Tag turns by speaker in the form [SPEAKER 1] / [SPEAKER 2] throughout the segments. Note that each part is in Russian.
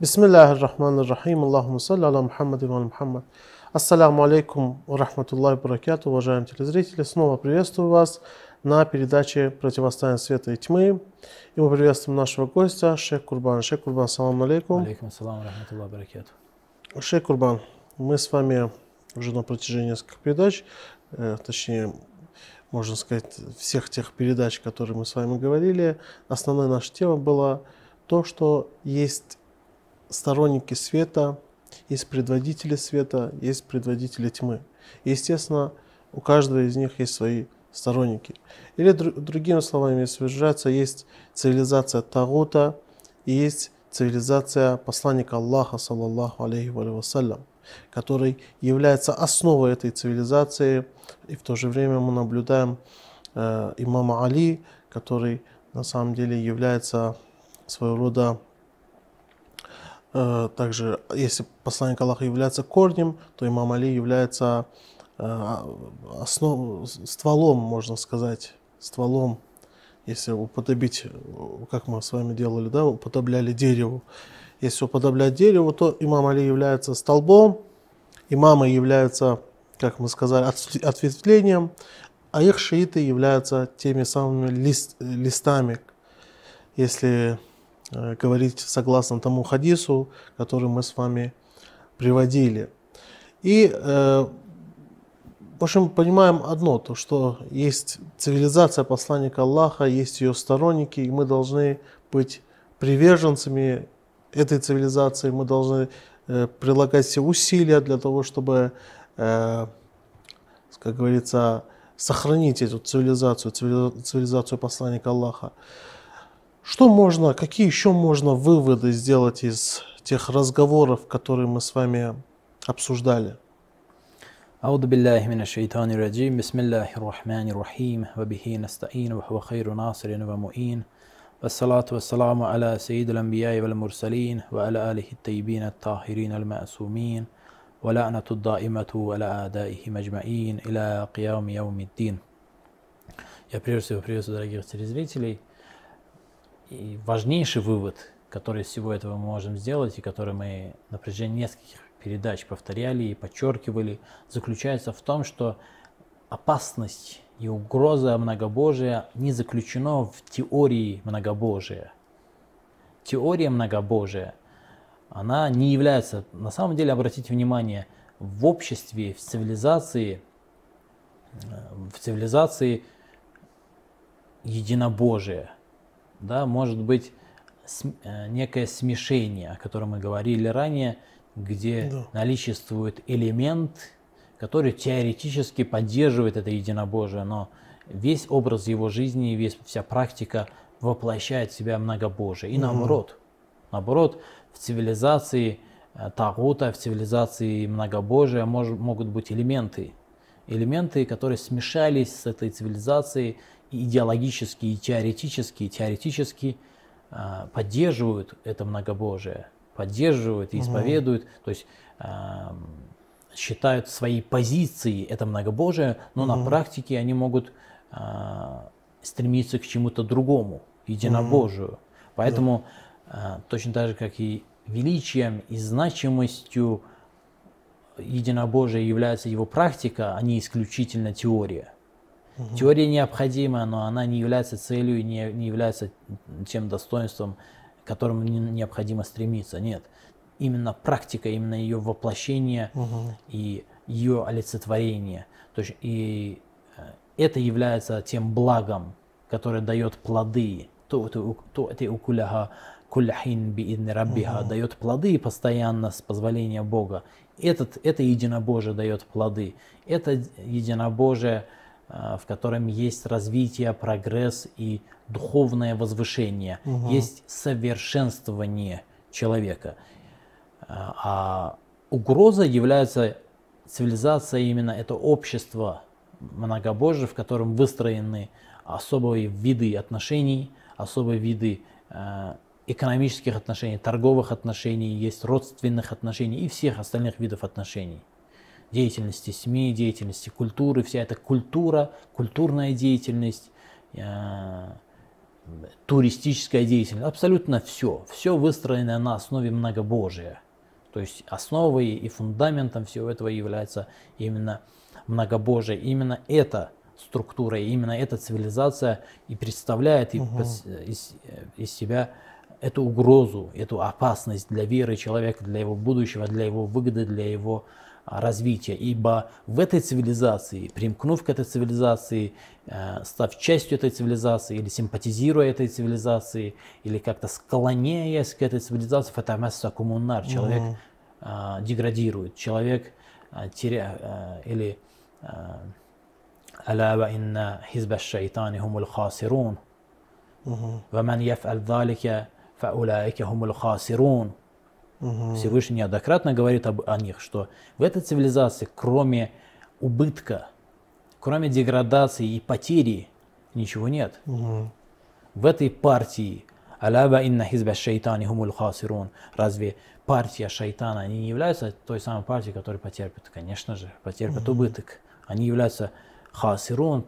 [SPEAKER 1] Бисмиллахи рахмани рахим. Аллахумма салли аля Мухаммад ва Мухаммад. Ассаляму алейкум ва рахматуллахи баракату. Уважаемые телезрители, снова приветствую вас на передаче «Противостояние света и тьмы». И мы приветствуем нашего гостя, шейх Курбан. Шейх Курбан, салам алейкум.
[SPEAKER 2] Алейкум ассалам рахматуллахи баракату.
[SPEAKER 1] Шейх Курбан, мы с вами уже на протяжении нескольких передач, э, точнее, можно сказать, всех тех передач, которые мы с вами говорили, основная наша тема была то, что есть сторонники света, есть предводители света, есть предводители тьмы. И, естественно, у каждого из них есть свои сторонники. Или другими словами, если выражаться, есть цивилизация Тагута и есть цивилизация посланника Аллаха, саллаллаху алейхи вассалям, который является основой этой цивилизации. И в то же время мы наблюдаем э, имама Али, который на самом деле является своего рода также, если посланник Аллаха является корнем, то имам Али является э, основ, стволом, можно сказать, стволом, если уподобить, как мы с вами делали, да, уподобляли дереву. Если уподоблять дереву, то имам Али является столбом, имамы являются, как мы сказали, ответвлением, а их шииты являются теми самыми лист, листами. Если Э, говорить согласно тому хадису, который мы с вами приводили. И, э, в общем, понимаем одно, то, что есть цивилизация посланника Аллаха, есть ее сторонники, и мы должны быть приверженцами этой цивилизации, мы должны э, прилагать все усилия для того, чтобы, как говорится, сохранить эту цивилизацию, цивилизацию посланника Аллаха. Что можно, какие еще можно выводы сделать из тех разговоров, которые мы с вами обсуждали?
[SPEAKER 2] أعوذ بالله من الشيطان الرجيم بسم الله الرحمن الرحيم وبه نستعين وهو خير ناصر ومؤين والصلاة والسلام على سيد الأنبياء والمرسلين وعلى آله الطيبين الطاهرين المأسومين ولعنة الدائمة على أعدائهم أجمعين إلى قيام يوم الدين. Я прежде всего приветствую дорогих телезрителей – и важнейший вывод, который из всего этого мы можем сделать, и который мы на протяжении нескольких передач повторяли и подчеркивали, заключается в том, что опасность и угроза многобожия не заключена в теории многобожия. Теория многобожия, она не является, на самом деле, обратите внимание, в обществе, в цивилизации, в цивилизации единобожия – да, может быть э, некое смешение, о котором мы говорили ранее, где да. наличествует элемент, который теоретически поддерживает это единобожие, но весь образ его жизни, весь, вся практика воплощает в себя многобожие. И угу. наоборот, наоборот, в цивилизации э, Тагута, в цивилизации многобожия мож, могут быть элементы, элементы, которые смешались с этой цивилизацией идеологически и теоретически, теоретически э, поддерживают это многобожие, поддерживают и исповедуют, угу. то есть э, считают своей позицией это многобожие, но угу. на практике они могут э, стремиться к чему-то другому, единобожию. Угу. Поэтому э, точно так же, как и величием и значимостью единобожия является его практика, а не исключительно теория. Угу. Теория необходима, но она не является целью и не, не является тем достоинством, к которому необходимо стремиться. Нет. Именно практика, именно ее воплощение угу. и ее олицетворение. То есть и э, это является тем благом, которое дает плоды. То это укуляха кулляхин биидни раббиха дает плоды постоянно с позволения Бога. Этот, это единобожие дает плоды. Это единобожие в котором есть развитие, прогресс и духовное возвышение, угу. есть совершенствование человека. Э, а угроза является цивилизация именно это общество многобожие, в котором выстроены особые виды отношений, особые виды э, экономических отношений, торговых отношений, есть родственных отношений и всех остальных видов отношений деятельности СМИ, деятельности культуры, вся эта культура, культурная деятельность, э, туристическая деятельность, абсолютно все. Все выстроено на основе многобожия. То есть основой и фундаментом всего этого является именно многобожие. Именно эта структура, именно эта цивилизация и представляет угу. из, из себя эту угрозу, эту опасность для веры человека, для его будущего, для его выгоды, для его развития. Ибо в этой цивилизации, примкнув к этой цивилизации, э, став частью этой цивилизации или симпатизируя этой цивилизации, или как-то склоняясь к этой цивилизации, фатамасса коммунар, человек угу. деградирует, человек теря, или ألا وإن حزب الشيطان هم الخاسرون ومن يفعل ذلك فأولئك هم الخاسرون Всевышний неоднократно говорит об, о них, что в этой цивилизации, кроме убытка, кроме деградации и потери, ничего нет. Угу. В этой партии Аляба инна хизба шайтани хумул хасирун. Разве партия шайтана, они не являются той самой партией, которая потерпит? Конечно же, потерпит угу. убыток. Они являются хасирун,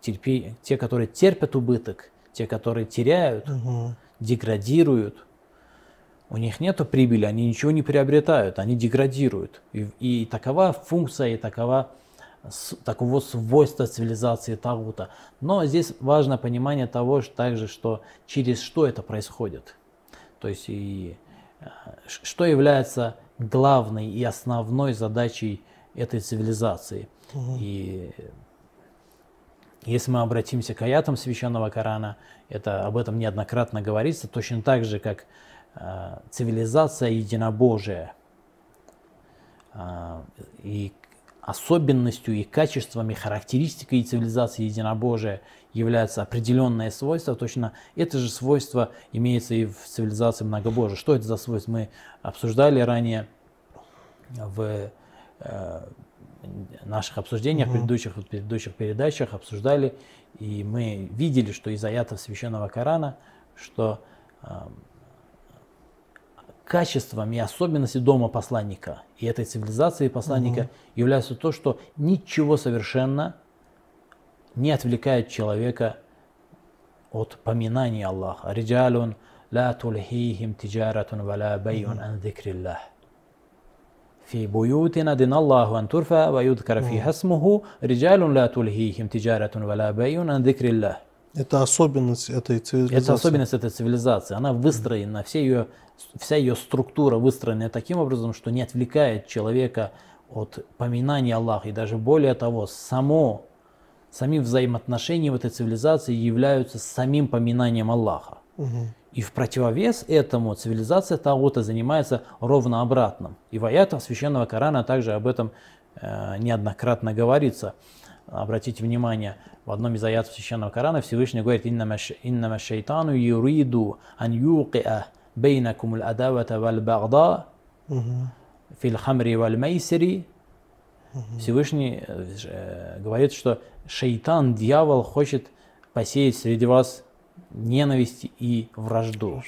[SPEAKER 2] терпи, те, которые терпят убыток, те, которые теряют, угу. деградируют, у них нет прибыли, они ничего не приобретают, они деградируют. И, и такова функция, и такова, таково свойство цивилизации Тагута. Но здесь важно понимание того что, также, что через что это происходит. То есть и, э, что является главной и основной задачей этой цивилизации. Угу. И если мы обратимся к аятам священного Корана, это об этом неоднократно говорится, точно так же, как цивилизация единобожия э, и особенностью и качествами, характеристикой цивилизации единобожия является определенное свойство, точно это же свойство имеется и в цивилизации многобожия. Что это за свойство? Мы обсуждали ранее в э, наших обсуждениях, угу. предыдущих, предыдущих передачах обсуждали, и мы видели, что из аятов Священного Корана, что э, качеством и особенностью дома посланника и этой цивилизации посланника угу. является то, что ничего совершенно не отвлекает человека от поминания Аллаха. Риджалун ла тулхихим тиджаратун вала байун ан зикриллах. في بيوت أذن الله أن ترفع ويذكر فيها اسمه رجال لا تلهيهم تجارة ولا بيع عن ذكر الله.
[SPEAKER 1] это особенность этой цивилизации.
[SPEAKER 2] Это особенность этой цивилизации. Она выстроена, все ее, вся ее структура выстроена таким образом, что не отвлекает человека от поминания Аллаха. И даже более того, само, сами взаимоотношения в этой цивилизации являются самим поминанием Аллаха. Угу. И в противовес этому цивилизация Таута занимается ровно обратным. И в аятах Священного Корана также об этом э, неоднократно говорится. Обратите внимание, в одном из аятов Священного Корана Всевышний говорит «Иннама шайтану юриду ан юкиа бейнакум адавата вал багда фил хамри вал мейсири». Всевышний э, говорит, что шайтан, дьявол, хочет посеять среди вас ненависть и вражду.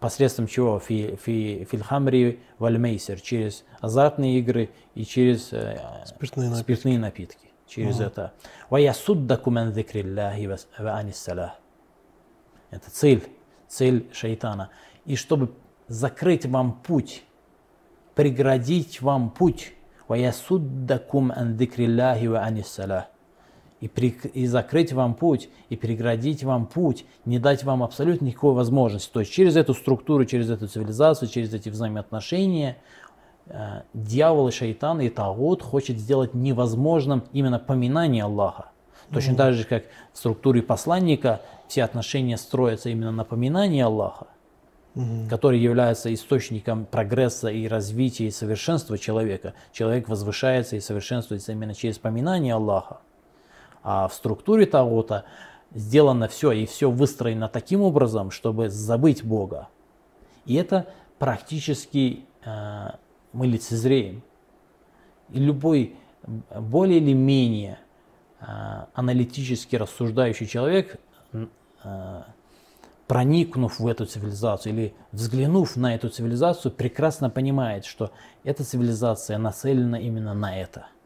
[SPEAKER 2] Посредством чего? Фи, фи, фильхамри вальмейсер, через азартные игры и через э, спиртные, напитки. спиртные напитки. Через угу. это. Ваясуддакум ан Это цель, цель шайтана. И чтобы закрыть вам путь, преградить вам путь, ваясуддакум ан зикриллахи ва аниссалах и, при, и закрыть вам путь, и преградить вам путь, не дать вам абсолютно никакой возможности. То есть через эту структуру, через эту цивилизацию, через эти взаимоотношения дьявол и шайтан и Тагут хочет сделать невозможным именно поминание Аллаха. Точно mm-hmm. так же, как в структуре посланника все отношения строятся именно на поминании Аллаха, mm-hmm. который является источником прогресса и развития и совершенства человека. Человек возвышается и совершенствуется именно через поминание Аллаха. А в структуре Тагута сделано все, и все выстроено таким образом, чтобы забыть Бога. И это практически э, мы лицезреем. И любой более или менее э, аналитически рассуждающий человек, э, проникнув в эту цивилизацию или взглянув на эту цивилизацию, прекрасно понимает, что эта цивилизация нацелена именно на это –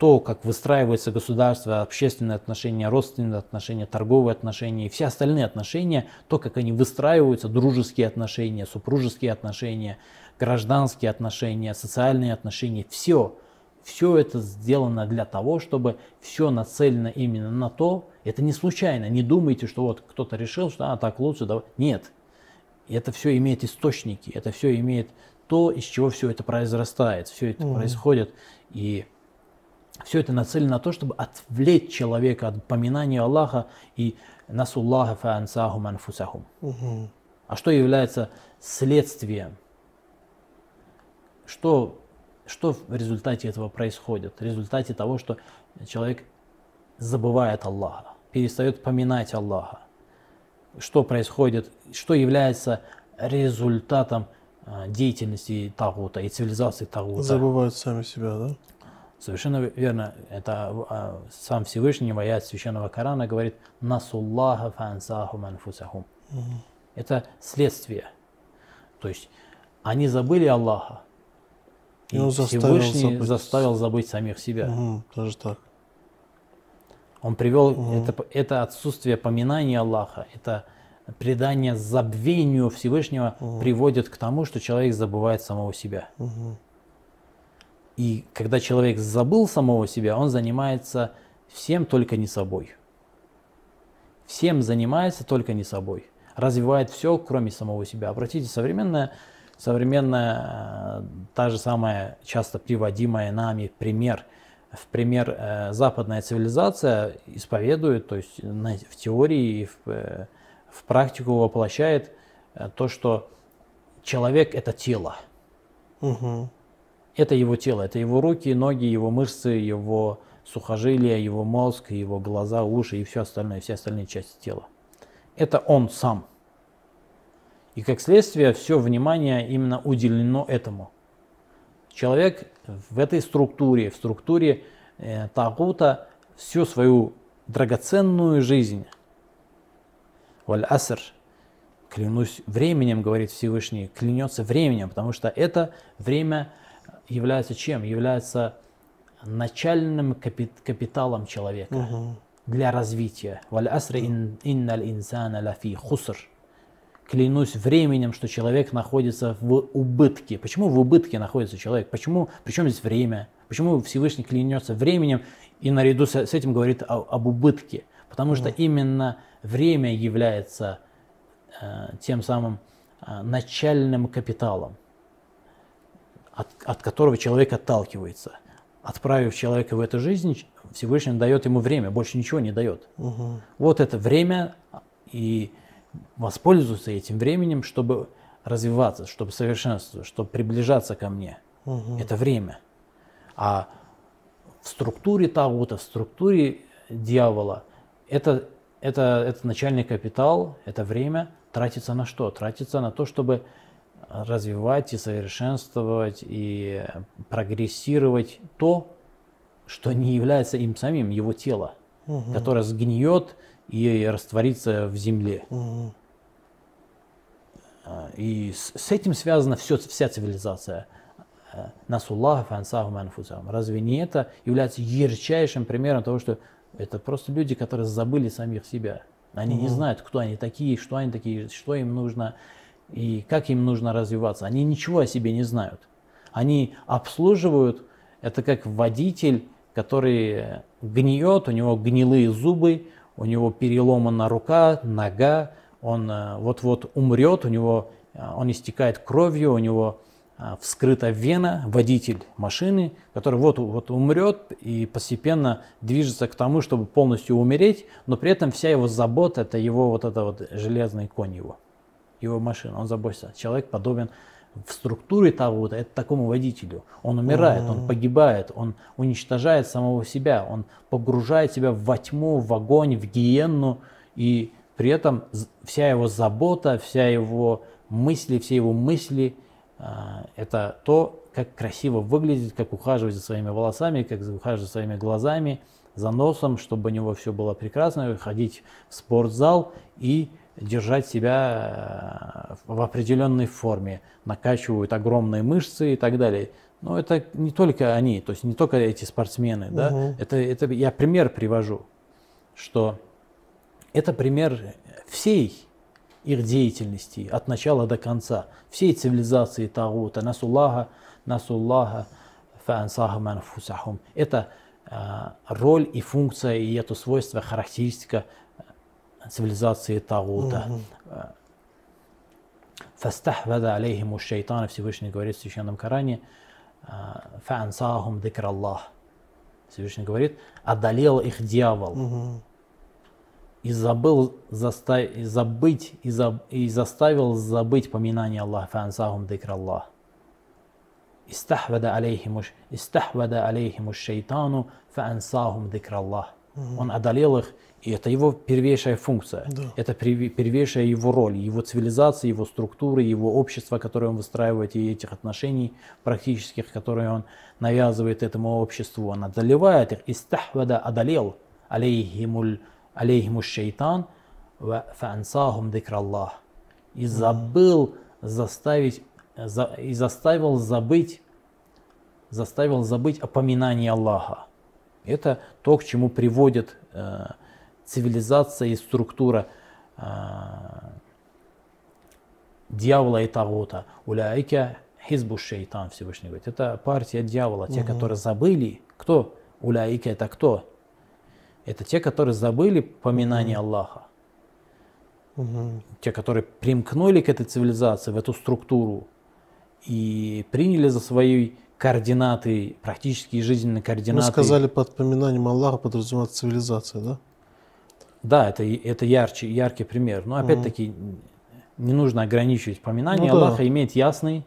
[SPEAKER 2] то, как выстраивается государство, общественные отношения, родственные отношения, торговые отношения и все остальные отношения, то, как они выстраиваются, дружеские отношения, супружеские отношения, гражданские отношения, социальные отношения, все, все это сделано для того, чтобы все нацелено именно на то, это не случайно, не думайте, что вот кто-то решил, что а, так лучше, давай. нет. Это все имеет источники, это все имеет то, из чего все это произрастает, все это mm происходит. И все это нацелено на то, чтобы отвлечь человека от поминания Аллаха и насуллаха фаансахум анфусахум. А что является следствием? Что, что в результате этого происходит? В результате того, что человек забывает Аллаха, перестает поминать Аллаха. Что происходит? Что является результатом а, деятельности Тагута и цивилизации Тагута?
[SPEAKER 1] Забывают сами себя, да?
[SPEAKER 2] Совершенно верно. Это а, сам Всевышний аят Священного Корана говорит «Насуллаха фансаху манфусахум». Это следствие. То есть они забыли Аллаха, и, и Всевышний заставил заставил забыть самих себя.
[SPEAKER 1] Угу, даже так.
[SPEAKER 2] Он привел угу. это, это отсутствие поминания Аллаха, это предание забвению Всевышнего угу. приводит к тому, что человек забывает самого себя. Угу. И когда человек забыл самого себя, он занимается всем только не собой. Всем занимается только не собой. Развивает все, кроме самого себя. Обратите, современная, современная э, та же самая часто приводимая нами пример, в пример э, западная цивилизация исповедует, то есть в теории и в, э, в практику воплощает то, что человек это тело. Угу. Это его тело, это его руки, ноги, его мышцы, его сухожилия, его мозг, его глаза, уши и все остальное, все остальные части тела. Это он сам. И как следствие все внимание именно уделено этому. Человек в этой структуре, в структуре э, Тагута всю свою драгоценную жизнь, валь аср, клянусь временем, говорит Всевышний, клянется временем, потому что это время является чем? Является начальным капиталом человека угу. для развития. Валь асри инналь инсана лафи хуср. Клянусь временем, что человек находится в убытке. Почему в убытке находится человек? Почему? Причем здесь время? Почему Всевышний клянется временем и наряду с этим говорит о, об убытке? Потому что именно время является э, тем самым э, начальным капиталом от, от которого человек отталкивается. Отправив человека в эту жизнь, Всевышний дает ему время, больше ничего не дает. Угу. Вот это время и воспользоваться этим временем, чтобы развиваться, чтобы совершенствоваться, чтобы приближаться ко мне. Угу. Это время. А в структуре Тагута, в структуре дьявола, это, это, это начальный капитал, это время тратится на что? Тратится на то, чтобы развивать и совершенствовать и прогрессировать то, что не является им самим, его тело, угу. которое сгниет и растворится в земле. Угу. И с, с этим связана все, вся цивилизация. Насуллах фансаху манфусахум. Разве не это является ярчайшим примером того, что это просто люди, которые забыли самих себя. Они угу. не знают, кто они такие, что они такие, что им нужно и как им нужно развиваться. Они ничего о себе не знают. Они обслуживают, это как водитель, который гниет, у него гнилые зубы, у него переломана рука, нога, он э, вот-вот умрет, у него, э, он истекает кровью, у него э, вскрыта вена, водитель машины, который вот, вот умрет и постепенно движется к тому, чтобы полностью умереть, но при этом вся его забота, это его вот это вот железный конь его его машина, он заботится. Человек подобен в структуре того, это такому водителю. Он умирает, он погибает, он уничтожает самого себя, он погружает себя во тьму, в огонь, в гиенну, и при этом вся его забота, вся его мысли, все его мысли, а, это то, как красиво выглядит, как ухаживать за своими волосами, как ухаживать за своими глазами, за носом, чтобы у него все было прекрасно, ходить в спортзал и держать себя э, в определенной форме, накачивают огромные мышцы и так далее. Но это не только они, то есть не только эти спортсмены, угу. да. Это, это я пример привожу, что это пример всей их деятельности от начала до конца, всей цивилизации Тагута, Насуллаха, Насуллаха, Фаансахам Анфусахум. Это э, роль и функция, и это свойство, характеристика цивилизации Тагута. Фастахвада алейхиму шайтана, Всевышний говорит в Священном Коране, фаансахум дикр Аллах. Всевышний говорит, одолел их дьявол и забыл застав... и забыть и, за... и заставил забыть поминание Аллаха. Фаансахум дикр Аллах. Истахвада алейхиму истахвада алейхиму шайтану фаансахум дикр Аллах. Он одолел их и это его первейшая функция, да. это первейшая его роль, его цивилизация, его структуры, его общество, которое он выстраивает, и этих отношений практических, которые он навязывает этому обществу. Он одолевает их. Истахвада одолел алейхиму шейтан фаансахум дикраллах. И забыл заставить, и заставил забыть, заставил забыть опоминание Аллаха. Это то, к чему приводит э, цивилизация и структура э, дьявола и Тагута. Уляйка хизбу шейтан Всевышний говорит. Это партия дьявола, те, угу. которые забыли. Кто? Уляйка это кто? Это те, которые забыли поминание угу. Аллаха. Угу. Те, которые примкнули к этой цивилизации, в эту структуру и приняли за свои координаты, практические жизненные координаты.
[SPEAKER 1] Вы сказали, под поминанием Аллаха подразумевается цивилизация, да?
[SPEAKER 2] Да, это, это ярче, яркий пример. Но опять-таки не нужно ограничивать. Поминание ну, Аллаха да. имеет ясный,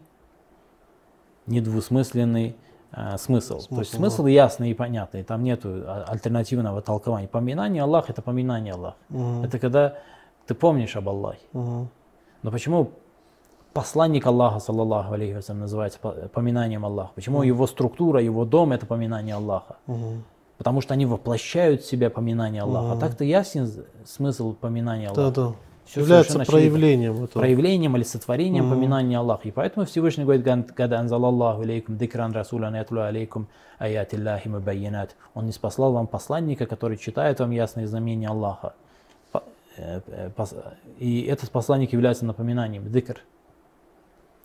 [SPEAKER 2] недвусмысленный э, смысл. смысл. То есть смысл да. ясный и понятный. Там нет а, альтернативного толкования. Поминание Аллаха это поминание Аллаха. Угу. Это когда ты помнишь об Аллахе. Угу. Но почему посланник Аллаха, саллаллаху алейхи называется поминанием Аллаха? Почему угу. его структура, его дом это поминание Аллаха? Угу потому что они воплощают в себя поминание Аллаха. А так-то ясен смысл поминания Аллаха.
[SPEAKER 1] Да, да. Все Является проявлением этого.
[SPEAKER 2] Проявлением или сотворением mm поминания Аллаха. И поэтому Всевышний говорит, «Когда анзалаллаху алейкум дикран расулян ятлу алейкум аятиллахи мубайянат». Он не спаслал вам посланника, который читает вам ясные знамения Аллаха. Э, э, и этот посланник является напоминанием, дикр.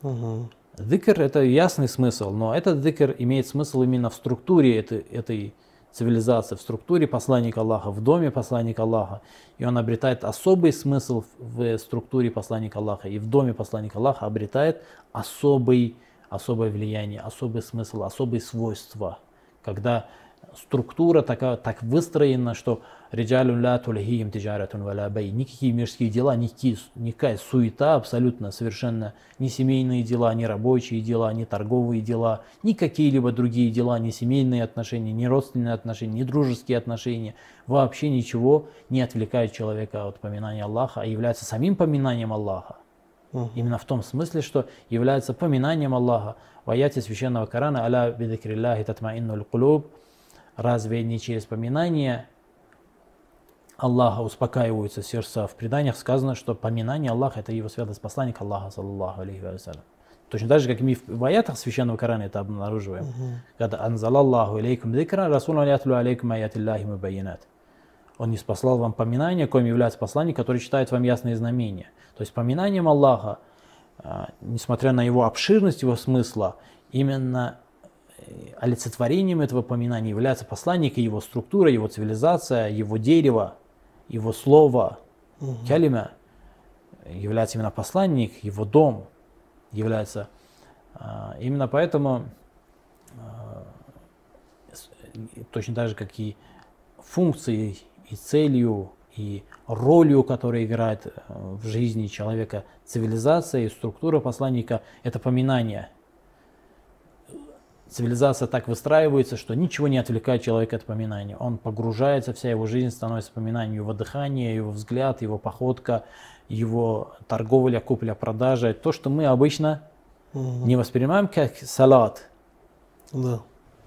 [SPEAKER 2] Угу. Дикр это ясный смысл, но этот дикр имеет смысл именно в структуре этой, этой цивилизация в структуре посланника Аллаха, в доме посланника Аллаха. И он обретает особый смысл в структуре посланника Аллаха. И в доме посланника Аллаха обретает особый, особое влияние, особый смысл, особые свойства. Когда структура такая, так выстроена, что Риджалюн ля тульхиим тиджаратун валя бай. Никакие мирские дела, никакие, никакая суета абсолютно, совершенно не семейные дела, не рабочие дела, не торговые дела, ни какие-либо другие дела, ни семейные отношения, ни родственные отношения, ни дружеские отношения. Вообще ничего не отвлекает человека от поминания Аллаха, а является самим поминанием Аллаха. Именно в том смысле, что является поминанием Аллаха. В аяте священного Корана «Аля бидакриллахи татмаиннуль кулуб» Разве не через поминание Аллаха успокаиваются сердца. В преданиях сказано, что поминание Аллаха это его святость посланник Аллаха, саллаллаху алейхи вассалям. Точно так же, как мы в аятах Священного Корана это обнаруживаем. Uh-huh. Когда «Анзалаллаху алейкум дикра, расулан ятлу алейкум аятиллахи мубайинат». Он не спаслал вам поминание, коим является посланник, который читает вам ясные знамения. То есть поминанием Аллаха, а, несмотря на его обширность, его смысла, именно э, олицетворением этого поминания является посланник и его структура, его цивилизация, его дерево, его слово, угу. калима, является именно посланник, его дом является. А, именно поэтому а, точно так же, как и функцией и целью и ролью, которую играет э, в жизни человека цивилизация и структура посланника, это поминание – цивилизация так выстраивается, что ничего не отвлекает человека от поминания. Он погружается, вся его жизнь становится поминанием, его дыхание, его взгляд, его походка, его торговля, купля, продажа. То, что мы обычно угу. не воспринимаем как салат. Да.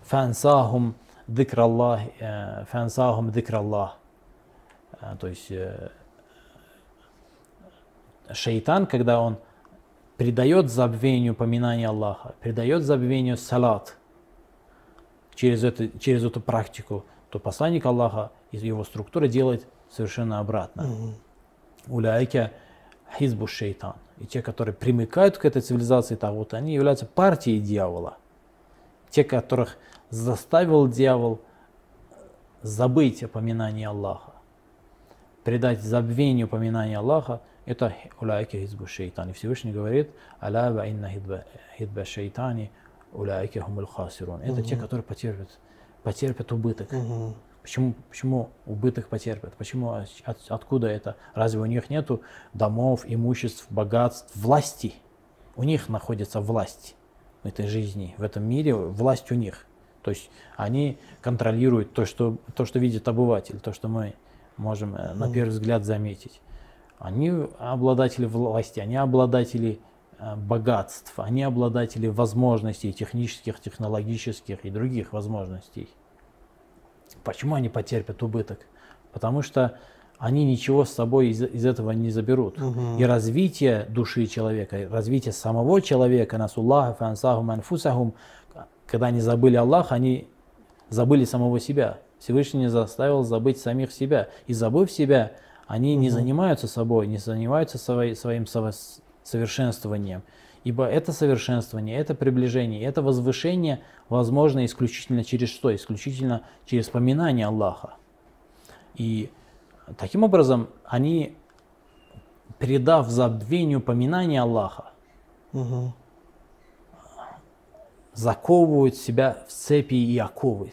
[SPEAKER 2] Фансахум дикраллах, э, фансахум дикраллах. Э, то есть э, шейтан, когда он придает забвению поминания Аллаха, придает забвению салат. через, это, через эту практику, то посланник Аллаха из его структуры делает совершенно обратно. Уляйка хизбу шейтан. И те, которые примыкают к этой цивилизации Тагута, они являются партией дьявола. Те, которых заставил дьявол забыть упоминание Аллаха, предать забвению упоминания Аллаха, это уляйки хизбу шейтан. И Всевышний говорит, аля ва инна хидба шейтани уляйки хумуль хасирун. Это те, которые потерпят, потерпят убыток. Почему, почему убыток потерпят? Почему, от, откуда это? Разве у них нет домов, имуществ, богатств, власти? У них находится власть в этой жизни, в этом мире, власть у них. То есть они контролируют то, что, то, что видит обыватель, то, что мы можем э, на первый взгляд заметить. Они обладатели власти, они обладатели э, богатств, они обладатели возможностей технических, технологических и других возможностей. Почему они потерпят убыток? Потому что они ничего с собой из, из этого не заберут. Угу. И развитие души человека, развитие самого человека, насуллаха фансахум анфусахум, когда они забыли Аллаха, они забыли самого себя. Всевышний заставил забыть самих себя. И забыв себя, они не занимаются собой, не занимаются свои, своим совершенствованием. Ибо это совершенствование, это приближение, это возвышение возможно исключительно через что? Исключительно через поминание Аллаха. И таким образом они, передав забвению поминания Аллаха, угу. заковывают себя в цепи и оковы,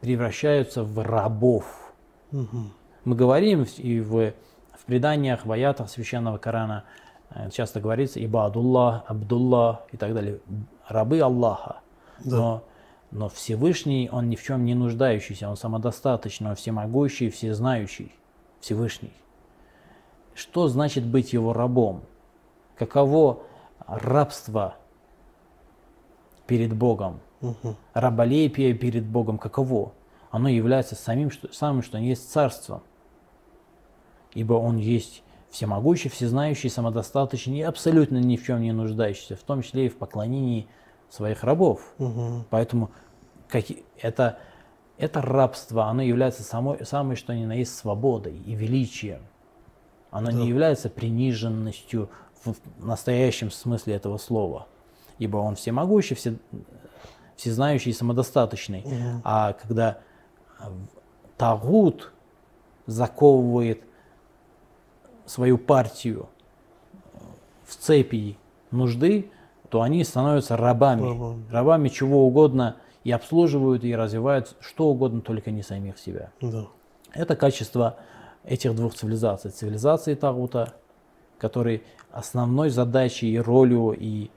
[SPEAKER 2] превращаются в рабов. Угу. Мы говорим и в, в преданиях, в аятах священного Корана – Э, часто говорится Ибадуллах, Абдуллах и так далее, рабы Аллаха. Да. Но, но Всевышний, он ни в чем не нуждающийся, он самодостаточный, он всемогущий, всезнающий, Всевышний. Что значит быть его рабом? Каково рабство перед Богом? Угу. Раболепие перед Богом каково? Оно является самим, что, самым, что есть царством. Ибо он есть всемогущий, всезнающий, самодостаточный и абсолютно ни в чем не нуждающийся, в том числе и в поклонении своих рабов. Угу. Поэтому как, это, это рабство, оно является самой, самой, что ни на есть, свободой и величием. Оно да. не является приниженностью в настоящем смысле этого слова. Ибо он всемогущий, все, всезнающий и самодостаточный. Угу. А когда Тагут заковывает свою партию в цепи нужды, то они становятся рабами. Рабами, рабами чего угодно и обслуживают, и развивают что угодно, только не самих себя. Да. Это качество этих двух цивилизаций. Цивилизации Тагута, который основной задачей и ролью и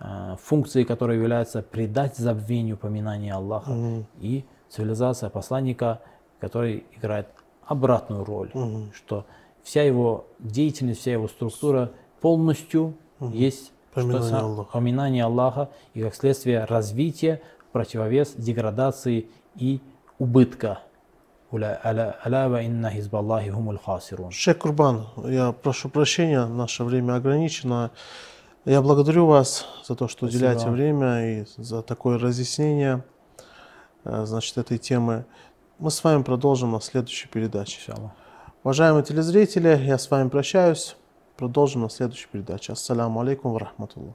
[SPEAKER 2] э, функцией которой является придать забвению упоминания Аллаха, угу. и цивилизация посланника, который играет обратную роль, угу. что вся его деятельность, вся его структура полностью угу. есть поминание, что, Аллаха. поминание Аллаха и как следствие развития в противовес деградации и убытка.
[SPEAKER 1] Шейх Курбан, я прошу прощения, наше время ограничено. Я благодарю вас за то, что Спасибо. уделяете время и за такое разъяснение э, значит, этой темы. Мы с вами продолжим на следующей передаче. Иншаллах. Уважаемые телезрители, я с вами прощаюсь. Продолжим на следующей передаче. Ассаламу алейкум ва рахматуллах.